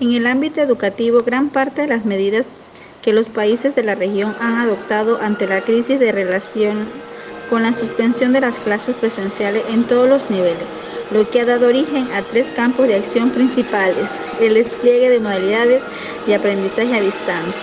En el ámbito educativo, gran parte de las medidas que los países de la región han adoptado ante la crisis de relación con la suspensión de las clases presenciales en todos los niveles, lo que ha dado origen a tres campos de acción principales, el despliegue de modalidades de aprendizaje a distancia,